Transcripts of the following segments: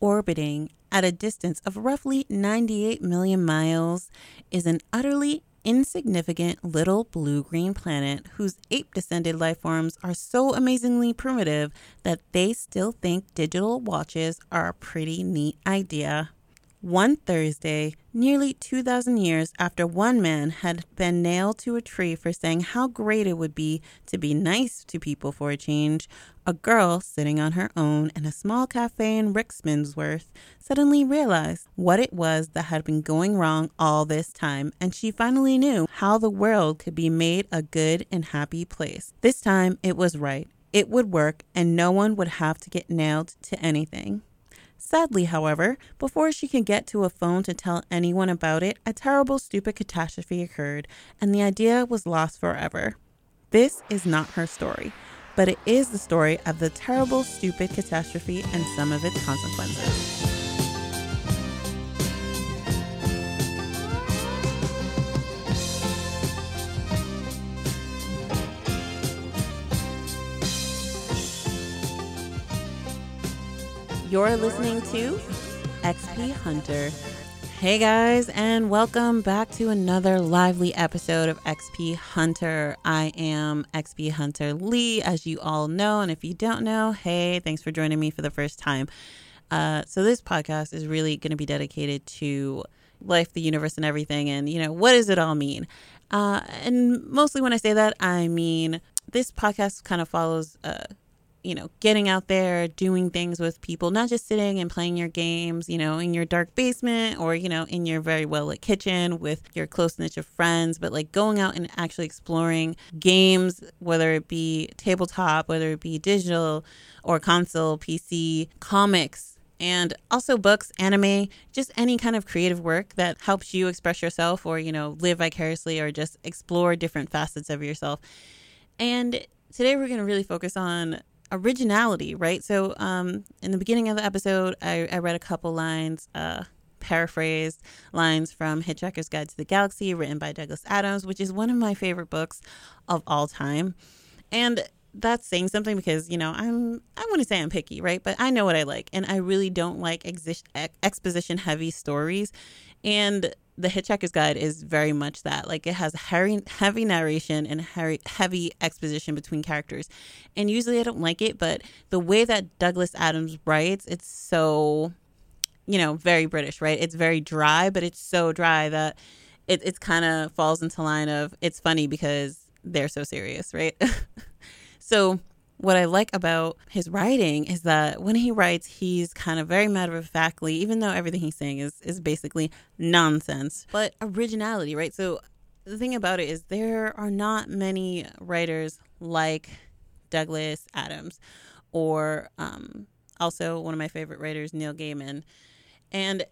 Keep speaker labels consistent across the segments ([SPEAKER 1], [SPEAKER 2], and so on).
[SPEAKER 1] orbiting at a distance of roughly 98 million miles is an utterly insignificant little blue green planet whose ape descended life forms are so amazingly primitive that they still think digital watches are a pretty neat idea. One Thursday, nearly 2,000 years after one man had been nailed to a tree for saying how great it would be to be nice to people for a change, a girl sitting on her own in a small cafe in Rickmansworth suddenly realized what it was that had been going wrong all this time, and she finally knew how the world could be made a good and happy place. This time it was right. It would work, and no one would have to get nailed to anything. Sadly, however, before she could get to a phone to tell anyone about it, a terrible, stupid catastrophe occurred, and the idea was lost forever. This is not her story, but it is the story of the terrible, stupid catastrophe and some of its consequences. You're listening to XP Hunter. Hey guys, and welcome back to another lively episode of XP Hunter. I am XP Hunter Lee, as you all know. And if you don't know, hey, thanks for joining me for the first time. Uh, so, this podcast is really going to be dedicated to life, the universe, and everything. And, you know, what does it all mean? Uh, and mostly when I say that, I mean this podcast kind of follows. Uh, you know, getting out there, doing things with people, not just sitting and playing your games, you know, in your dark basement or, you know, in your very well lit kitchen with your close niche of friends, but like going out and actually exploring games, whether it be tabletop, whether it be digital or console, PC, comics, and also books, anime, just any kind of creative work that helps you express yourself or, you know, live vicariously or just explore different facets of yourself. And today we're going to really focus on originality, right? So, um, in the beginning of the episode, I, I read a couple lines, uh, paraphrased lines from Hitchhiker's Guide to the Galaxy, written by Douglas Adams, which is one of my favorite books of all time. And that's saying something because you know I'm I want to say I'm picky, right? But I know what I like, and I really don't like exi- exposition heavy stories. And the Hitchhiker's Guide is very much that. Like it has heavy, heavy narration and heavy, heavy exposition between characters. And usually I don't like it, but the way that Douglas Adams writes, it's so, you know, very British, right? It's very dry, but it's so dry that it it's kind of falls into line of it's funny because they're so serious, right? so what I like about his writing is that when he writes, he's kind of very matter of factly, even though everything he's saying is, is basically nonsense, but originality, right? So the thing about it is there are not many writers like Douglas Adams or um, also one of my favorite writers, Neil Gaiman. And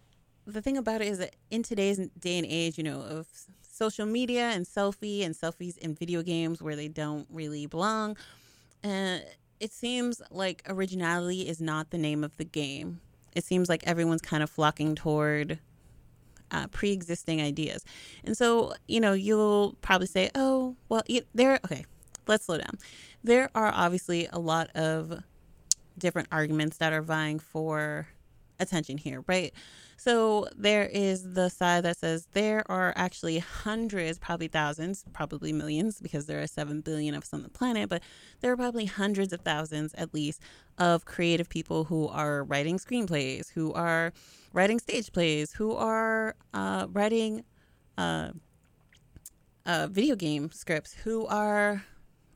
[SPEAKER 1] the thing about it is that in today's day and age, you know, of social media and selfie and selfies in video games where they don't really belong, uh, it seems like originality is not the name of the game. It seems like everyone's kind of flocking toward uh, pre-existing ideas, and so you know you'll probably say, "Oh, well, there." Okay, let's slow down. There are obviously a lot of different arguments that are vying for attention here, right? So there is the side that says there are actually hundreds, probably thousands, probably millions, because there are 7 billion of us on the planet, but there are probably hundreds of thousands at least of creative people who are writing screenplays, who are writing stage plays, who are uh, writing uh, uh, video game scripts, who are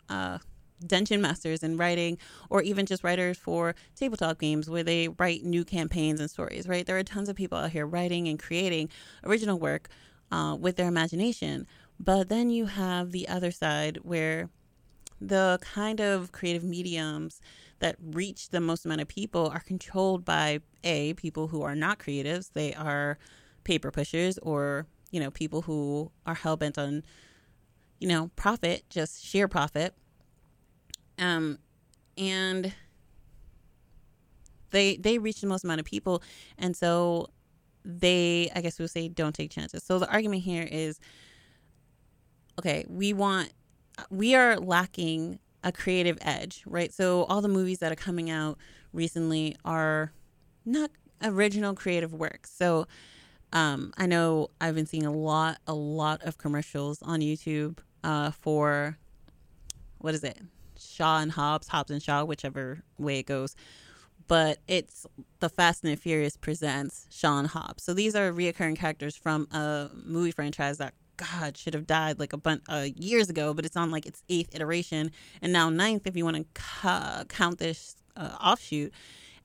[SPEAKER 1] uh, dungeon masters and writing, or even just writers for tabletop games where they write new campaigns and stories, right? There are tons of people out here writing and creating original work uh, with their imagination. But then you have the other side where the kind of creative mediums that reach the most amount of people are controlled by a people who are not creatives they are paper pushers or you know people who are hell-bent on you know profit just sheer profit um, and they they reach the most amount of people, and so they, I guess, we'll say, don't take chances. So the argument here is, okay, we want, we are lacking a creative edge, right? So all the movies that are coming out recently are not original creative works. So um, I know I've been seeing a lot, a lot of commercials on YouTube uh, for what is it, Shaw and Hobbs, Hobbs and Shaw, whichever way it goes. But it's the Fast and the Furious presents Shaw and Hobbs. So these are reoccurring characters from a movie franchise that God should have died like a bunch uh, years ago, but it's on like its eighth iteration and now ninth if you want to ca- count this uh, offshoot.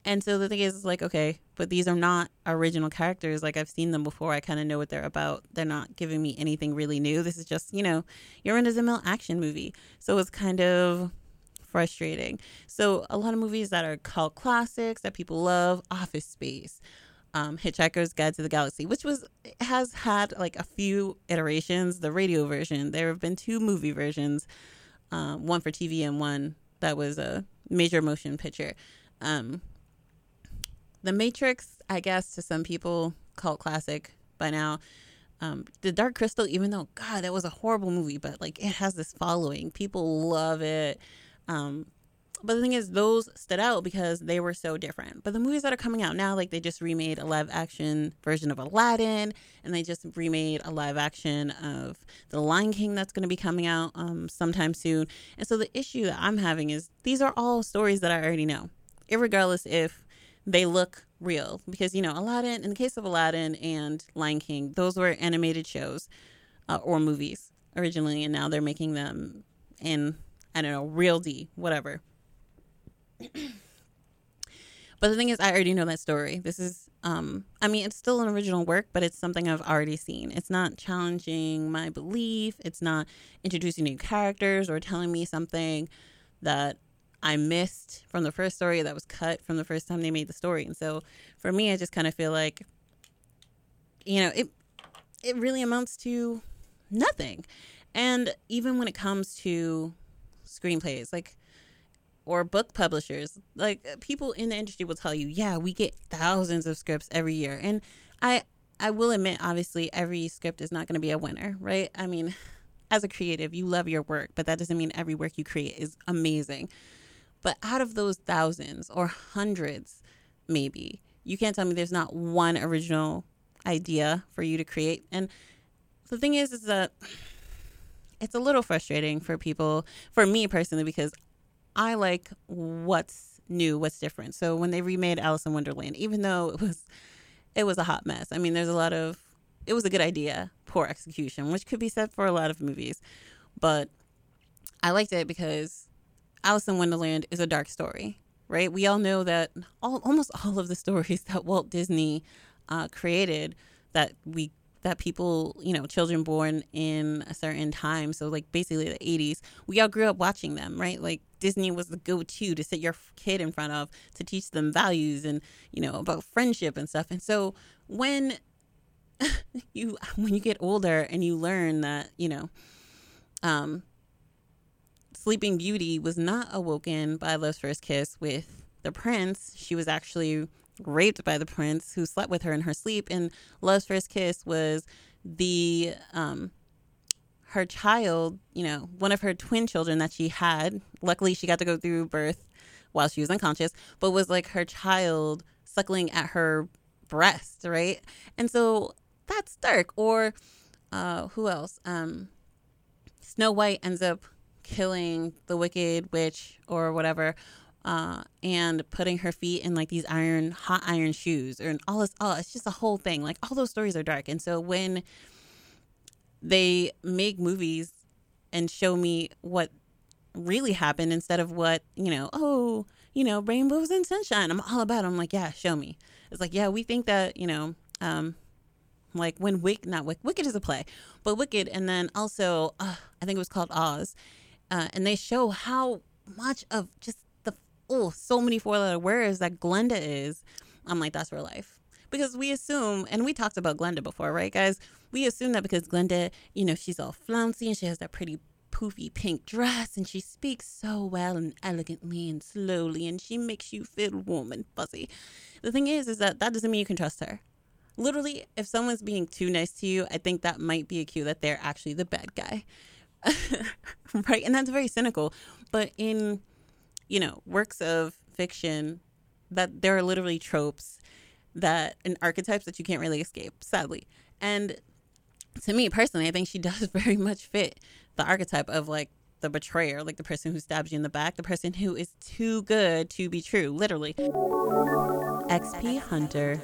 [SPEAKER 1] And so the thing is, it's like, okay, but these are not original characters. Like, I've seen them before. I kind of know what they're about. They're not giving me anything really new. This is just, you know, you're in a Zemil action movie. So it's kind of frustrating. So a lot of movies that are cult classics that people love, Office Space, um, Hitchhiker's Guide to the Galaxy, which was has had like a few iterations. The radio version. There have been two movie versions, um, one for TV and one that was a major motion picture. Um, the Matrix, I guess, to some people, cult classic by now. Um, the Dark Crystal, even though God, that was a horrible movie, but like it has this following. People love it. Um, but the thing is, those stood out because they were so different. But the movies that are coming out now, like they just remade a live action version of Aladdin, and they just remade a live action of The Lion King that's going to be coming out um, sometime soon. And so the issue that I'm having is these are all stories that I already know, regardless if they look real. Because, you know, Aladdin, in the case of Aladdin and Lion King, those were animated shows uh, or movies originally, and now they're making them in, I don't know, real D, whatever. but the thing is, I already know that story. This is, um, I mean, it's still an original work, but it's something I've already seen. It's not challenging my belief. It's not introducing new characters or telling me something that I missed from the first story that was cut from the first time they made the story. And so for me, I just kind of feel like, you know, it it really amounts to nothing. And even when it comes to screenplays, like or book publishers, like uh, people in the industry will tell you, yeah, we get thousands of scripts every year. And I I will admit obviously every script is not going to be a winner, right? I mean, as a creative, you love your work, but that doesn't mean every work you create is amazing. But out of those thousands or hundreds, maybe, you can't tell me there's not one original idea for you to create. And the thing is, is that it's a little frustrating for people, for me personally, because I like what's new, what's different. So when they remade Alice in Wonderland, even though it was it was a hot mess. I mean, there's a lot of it was a good idea, poor execution, which could be said for a lot of movies. But I liked it because Alice in Wonderland is a dark story, right? We all know that all almost all of the stories that Walt Disney uh, created that we that people, you know, children born in a certain time, so like basically the 80s, we all grew up watching them, right? Like Disney was the go-to to sit your kid in front of to teach them values and, you know, about friendship and stuff. And so when you when you get older and you learn that, you know, um Sleeping Beauty was not awoken by Love's First Kiss with the prince. She was actually raped by the prince who slept with her in her sleep. And Love's First Kiss was the um her child, you know, one of her twin children that she had. Luckily, she got to go through birth while she was unconscious, but was like her child suckling at her breast, right? And so that's dark. Or uh, who else? Um, Snow White ends up killing the Wicked Witch or whatever uh, and putting her feet in like these iron, hot iron shoes, or all this. Oh, it's just a whole thing. Like all those stories are dark, and so when they make movies and show me what really happened instead of what you know, oh, you know, rainbows and sunshine. I'm all about. It. I'm like, yeah, show me. It's like, yeah, we think that you know, um, like when Wicked, not Wicked, Wicked is a play, but Wicked, and then also, uh, I think it was called Oz, uh, and they show how much of just oh, so many four letter words that Glenda is. I'm like, that's real life. Because we assume, and we talked about Glenda before, right, guys? We assume that because Glenda, you know, she's all flouncy and she has that pretty poofy pink dress and she speaks so well and elegantly and slowly and she makes you feel warm and fuzzy. The thing is, is that that doesn't mean you can trust her. Literally, if someone's being too nice to you, I think that might be a cue that they're actually the bad guy. right? And that's very cynical. But in you know, works of fiction that there are literally tropes that and archetypes that you can't really escape, sadly. And to me personally, I think she does very much fit the archetype of like the betrayer, like the person who stabs you in the back, the person who is too good to be true, literally. XP Hunter.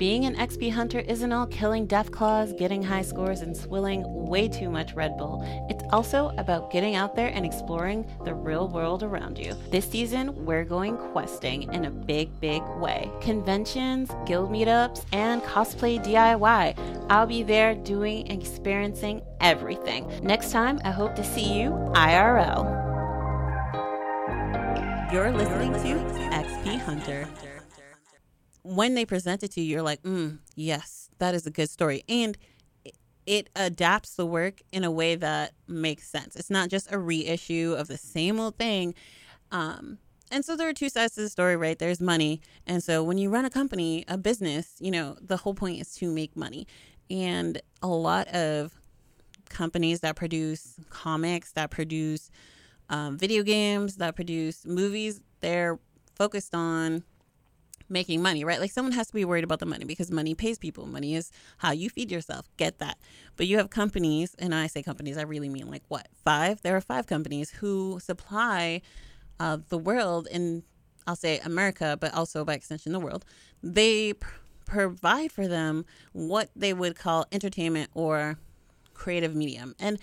[SPEAKER 1] Being an XP hunter isn't all killing death claws, getting high scores, and swilling way too much Red Bull. It's also about getting out there and exploring the real world around you. This season, we're going questing in a big, big way. Conventions, guild meetups, and cosplay DIY. I'll be there doing and experiencing everything. Next time, I hope to see you IRL. You're listening to XP Hunter when they present it to you, you're like, mm, yes, that is a good story. And it adapts the work in a way that makes sense. It's not just a reissue of the same old thing. Um, and so there are two sides to the story, right? There's money. And so when you run a company, a business, you know, the whole point is to make money. And a lot of companies that produce comics, that produce um, video games, that produce movies, they're focused on making money, right? Like someone has to be worried about the money because money pays people. Money is how you feed yourself. Get that. But you have companies, and I say companies, I really mean like what? Five? There are five companies who supply uh, the world in, I'll say America, but also by extension the world. They pr- provide for them what they would call entertainment or creative medium. And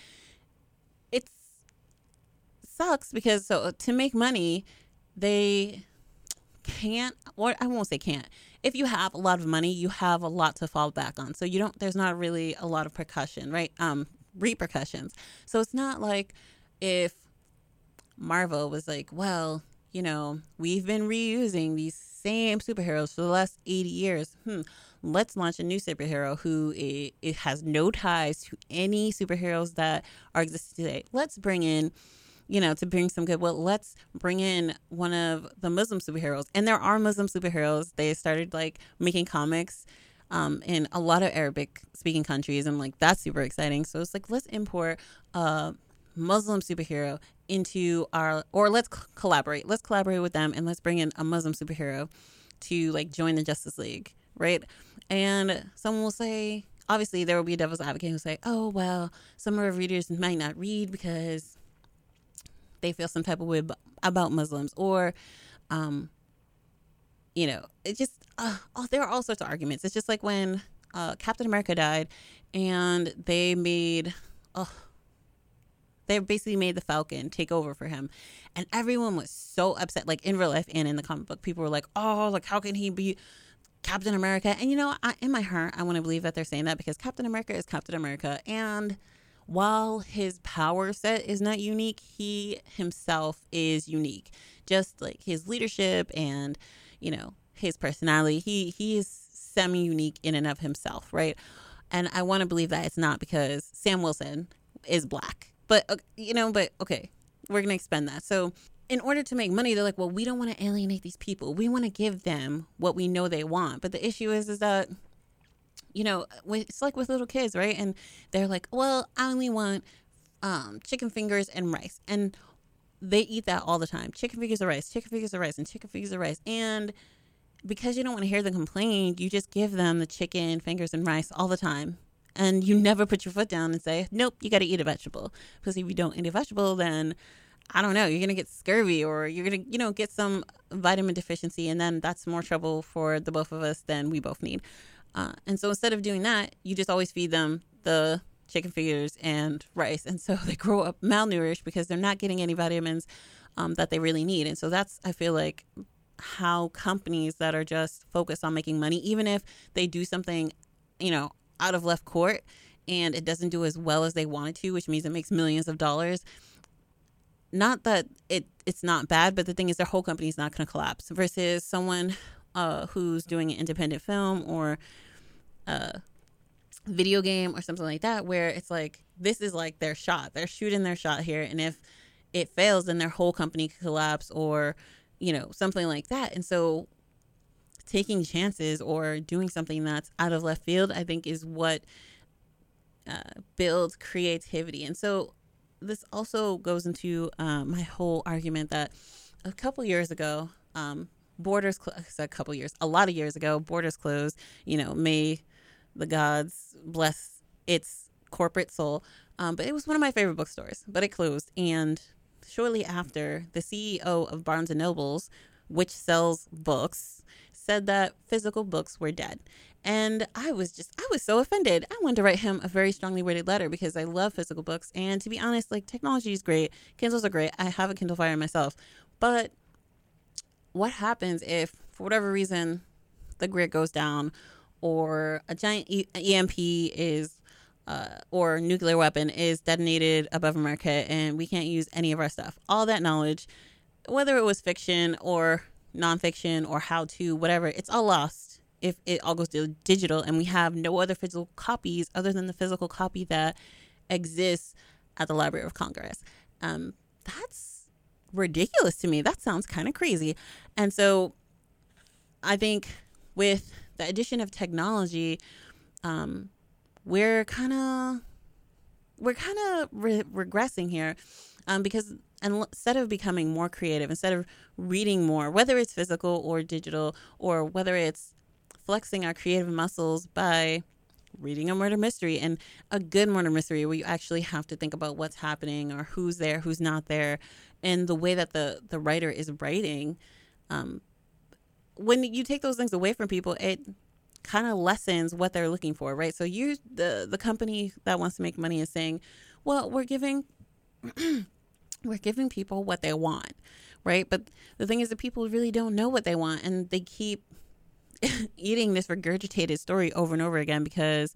[SPEAKER 1] it sucks because so to make money, they can't or I won't say can't. If you have a lot of money, you have a lot to fall back on. So you don't there's not really a lot of percussion, right? Um repercussions. So it's not like if Marvel was like, well, you know, we've been reusing these same superheroes for the last 80 years. Hmm, let's launch a new superhero who it, it has no ties to any superheroes that are existing today. Let's bring in you know, to bring some good. Well, let's bring in one of the Muslim superheroes. And there are Muslim superheroes. They started like making comics um, in a lot of Arabic speaking countries. And like, that's super exciting. So it's like, let's import a Muslim superhero into our, or let's collaborate. Let's collaborate with them and let's bring in a Muslim superhero to like join the Justice League, right? And someone will say, obviously, there will be a devil's advocate who say, oh, well, some of our readers might not read because they feel some type of way about Muslims or, um, you know, it just, uh, oh, there are all sorts of arguments. It's just like when uh, Captain America died and they made, oh, they basically made the Falcon take over for him. And everyone was so upset, like in real life and in the comic book. People were like, oh, like, how can he be Captain America? And you know, I, in my heart, I want to believe that they're saying that because Captain America is Captain America. And while his power set is not unique, he himself is unique. Just like his leadership and, you know, his personality, he he is semi unique in and of himself, right? And I want to believe that it's not because Sam Wilson is black. But you know, but okay, we're going to expend that. So in order to make money, they're like, well, we don't want to alienate these people. We want to give them what we know they want. But the issue is, is that you know, it's like with little kids, right? And they're like, well, I only want um, chicken fingers and rice. And they eat that all the time chicken fingers of rice, chicken fingers of rice, and chicken fingers of rice. And because you don't want to hear them complain, you just give them the chicken fingers and rice all the time. And you never put your foot down and say, nope, you got to eat a vegetable. Because if you don't eat a vegetable, then I don't know, you're going to get scurvy or you're going to, you know, get some vitamin deficiency. And then that's more trouble for the both of us than we both need. Uh, and so instead of doing that, you just always feed them the chicken fingers and rice. And so they grow up malnourished because they're not getting any vitamins um, that they really need. And so that's, I feel like, how companies that are just focused on making money, even if they do something, you know, out of left court and it doesn't do as well as they wanted to, which means it makes millions of dollars. Not that it it's not bad, but the thing is their whole company is not going to collapse versus someone uh, who's doing an independent film or a video game or something like that, where it's like this is like their shot. They're shooting their shot here, and if it fails, then their whole company could collapse or you know something like that. And so taking chances or doing something that's out of left field, I think, is what uh, builds creativity. And so this also goes into um, my whole argument that a couple years ago, um, borders cl- a couple years, a lot of years ago, borders closed. You know, may the gods bless its corporate soul. Um, but it was one of my favorite bookstores, but it closed. And shortly after, the CEO of Barnes and Nobles, which sells books, said that physical books were dead. And I was just, I was so offended. I wanted to write him a very strongly worded letter because I love physical books. And to be honest, like technology is great, Kindles are great. I have a Kindle Fire myself. But what happens if, for whatever reason, the grid goes down or a giant EMP is uh, or nuclear weapon is detonated above America and we can't use any of our stuff. All that knowledge, whether it was fiction or nonfiction or how to, whatever, it's all lost if it all goes to digital and we have no other physical copies other than the physical copy that exists at the Library of Congress. Um, that's ridiculous to me. That sounds kind of crazy. And so I think with the addition of technology, um, we're kind of we're kind of re- regressing here um, because instead of becoming more creative, instead of reading more, whether it's physical or digital, or whether it's flexing our creative muscles by reading a murder mystery and a good murder mystery where you actually have to think about what's happening or who's there, who's not there, and the way that the the writer is writing. Um, when you take those things away from people, it kind of lessens what they're looking for, right? So you the the company that wants to make money is saying, "Well, we're giving we're giving people what they want." Right? But the thing is that people really don't know what they want and they keep eating this regurgitated story over and over again because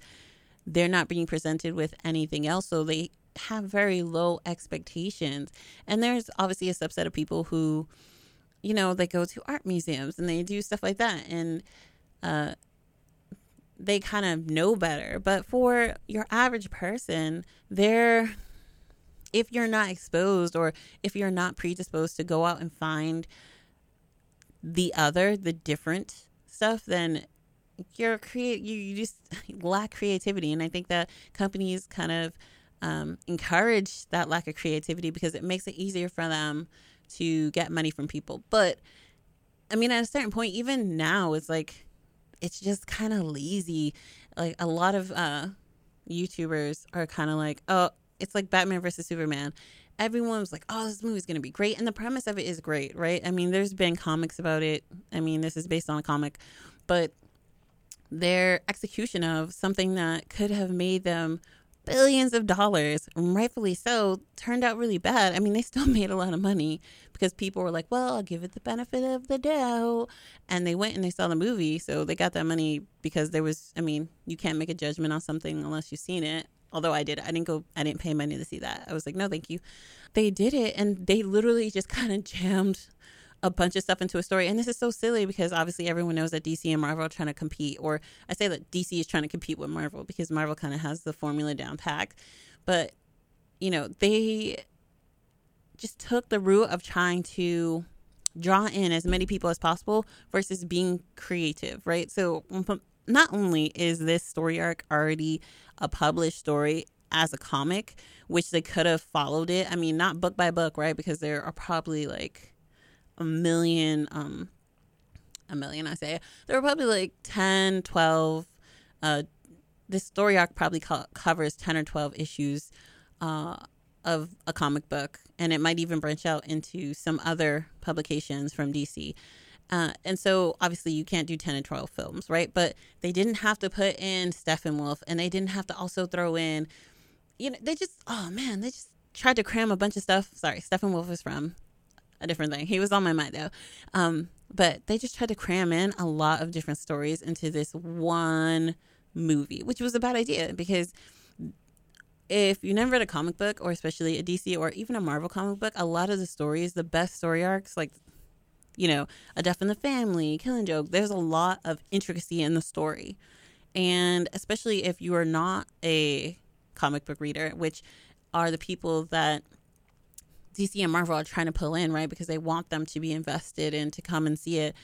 [SPEAKER 1] they're not being presented with anything else. So they have very low expectations. And there's obviously a subset of people who, you know, they go to art museums and they do stuff like that. And uh, they kind of know better. But for your average person, they're if you're not exposed or if you're not predisposed to go out and find the other, the different stuff, then you're create you, you just lack creativity. And I think that companies kind of um, encourage that lack of creativity because it makes it easier for them to get money from people. But I mean, at a certain point, even now, it's like it's just kind of lazy. Like a lot of uh, YouTubers are kind of like, oh, it's like Batman versus Superman. Everyone was like, oh, this movie's to be great. And the premise of it is great, right? I mean, there's been comics about it. I mean, this is based on a comic, but their execution of something that could have made them billions of dollars, rightfully so, turned out really bad. I mean, they still made a lot of money because people were like, well, I'll give it the benefit of the doubt. And they went and they saw the movie. So they got that money because there was, I mean, you can't make a judgment on something unless you've seen it. Although I did, I didn't go, I didn't pay money to see that. I was like, no, thank you. They did it and they literally just kind of jammed a bunch of stuff into a story. And this is so silly because obviously everyone knows that DC and Marvel are trying to compete, or I say that DC is trying to compete with Marvel because Marvel kind of has the formula down packed. But, you know, they just took the route of trying to draw in as many people as possible versus being creative, right? So, not only is this story arc already a published story as a comic, which they could have followed it. I mean, not book by book, right? Because there are probably like a million um a million I say there were probably like 10 12 uh this story arc probably co- covers 10 or 12 issues uh of a comic book and it might even branch out into some other publications from DC. Uh, and so obviously you can't do 10 and 12 films, right? But they didn't have to put in Steppenwolf and they didn't have to also throw in, you know, they just, oh man, they just tried to cram a bunch of stuff. Sorry, Steppenwolf is from a different thing. He was on my mind though. Um, but they just tried to cram in a lot of different stories into this one movie, which was a bad idea because if you never read a comic book or especially a DC or even a Marvel comic book, a lot of the stories, the best story arcs, like you know, a death in the family, killing joke, there's a lot of intricacy in the story. And especially if you are not a comic book reader, which are the people that DC and Marvel are trying to pull in, right? Because they want them to be invested and to come and see it.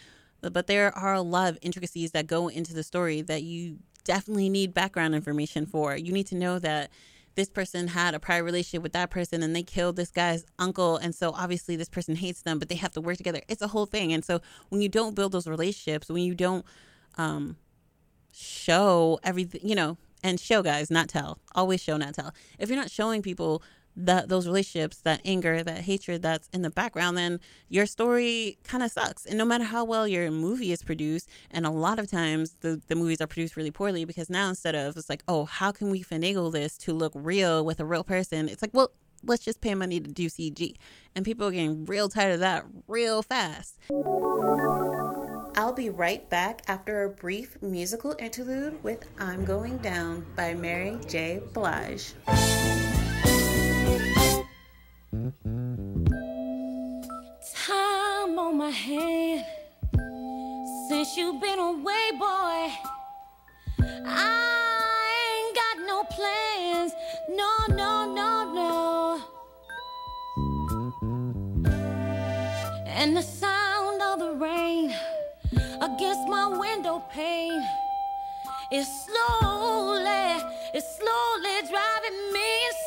[SPEAKER 1] But there are a lot of intricacies that go into the story that you definitely need background information for. You need to know that this person had a prior relationship with that person and they killed this guy's uncle and so obviously this person hates them but they have to work together it's a whole thing and so when you don't build those relationships when you don't um show everything you know and show guys not tell always show not tell if you're not showing people that those relationships, that anger, that hatred that's in the background, then your story kind of sucks. And no matter how well your movie is produced, and a lot of times the, the movies are produced really poorly because now instead of it's like, oh, how can we finagle this to look real with a real person? It's like, well, let's just pay money to do CG. And people are getting real tired of that real fast. I'll be right back after a brief musical interlude with I'm Going Down by Mary J. Blige.
[SPEAKER 2] My hand since you've been away, boy. I ain't got no plans, no, no, no, no. And the sound of the rain against my window pane is slowly, it's slowly driving me insane.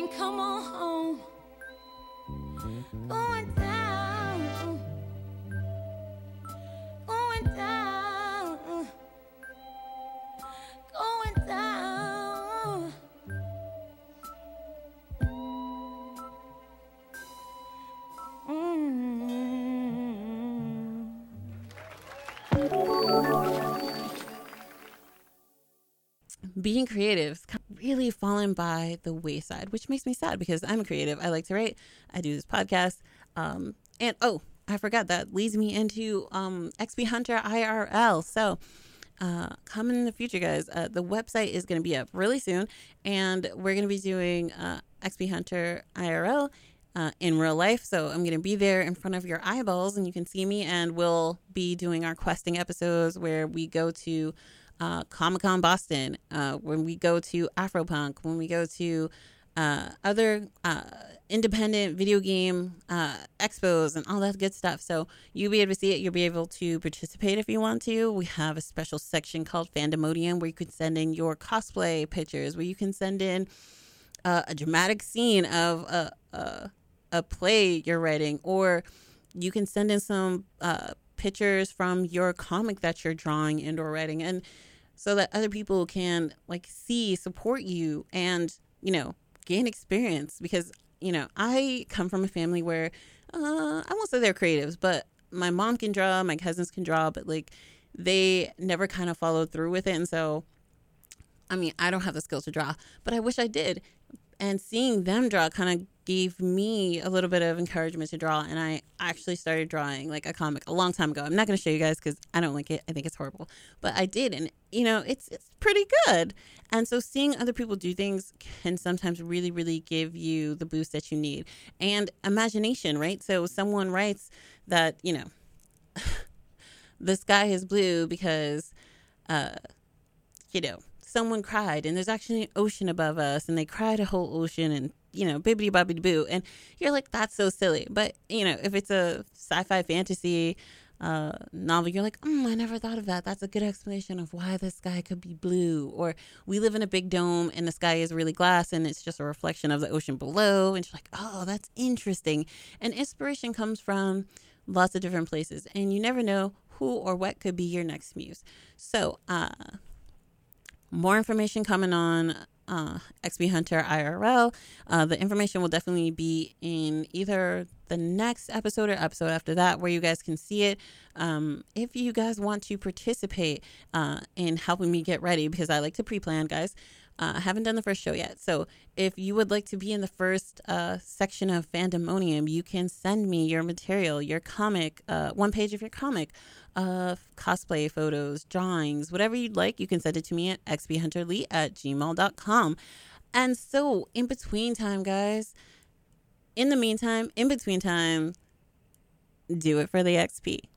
[SPEAKER 2] And come on home. Going down, going down, going down. Mm.
[SPEAKER 1] being creative really fallen by the wayside, which makes me sad because I'm a creative. I like to write. I do this podcast. Um, and oh, I forgot that leads me into um, XP Hunter IRL. So uh, coming in the future, guys, uh, the website is going to be up really soon, and we're going to be doing uh, XP Hunter IRL. Uh, in real life, so I'm gonna be there in front of your eyeballs, and you can see me. And we'll be doing our questing episodes where we go to uh, Comic Con Boston, uh, when we go to Afropunk, when we go to uh, other uh, independent video game uh, expos and all that good stuff. So you'll be able to see it. You'll be able to participate if you want to. We have a special section called Fandomonium where you can send in your cosplay pictures, where you can send in uh, a dramatic scene of a, a, a play you're writing, or you can send in some pictures from your comic that you're drawing and or writing, and so that other people can like see, support you, and you know gain experience. Because you know I come from a family where uh, I won't say they're creatives, but my mom can draw, my cousins can draw, but like they never kind of followed through with it, and so. I mean, I don't have the skill to draw, but I wish I did and seeing them draw kind of gave me a little bit of encouragement to draw and i actually started drawing like a comic a long time ago. I'm not going to show you guys because i don't like it. I think it's horrible. But i did and you know it's it's pretty good. And so seeing other people do things can sometimes really really give you the boost that you need. And imagination right? So someone writes that you know the sky is blue because uh you know someone cried and there's actually an ocean above us and they cried a whole ocean and you know bibbity bobbity boo and you're like that's so silly. But you know if it's a sci-fi fantasy uh, novel you're like mm, i never thought of that. That's a good explanation of why the sky could be blue. Or we live in a big dome and the sky is really glass and it's just a reflection of the ocean below. And you're like oh that's interesting. And inspiration comes from lots of different places and you never know who or what could be your next muse. So uh more information coming on uh, XP Hunter IRL. Uh, the information will definitely be in either the next episode or episode after that, where you guys can see it. Um, if you guys want to participate uh, in helping me get ready, because I like to pre plan, guys. Uh, haven't done the first show yet. So if you would like to be in the first uh, section of Fandomonium, you can send me your material, your comic, uh, one page of your comic, uh, cosplay photos, drawings, whatever you'd like. You can send it to me at xphunterlee at gmail.com. And so in between time, guys, in the meantime, in between time, do it for the XP.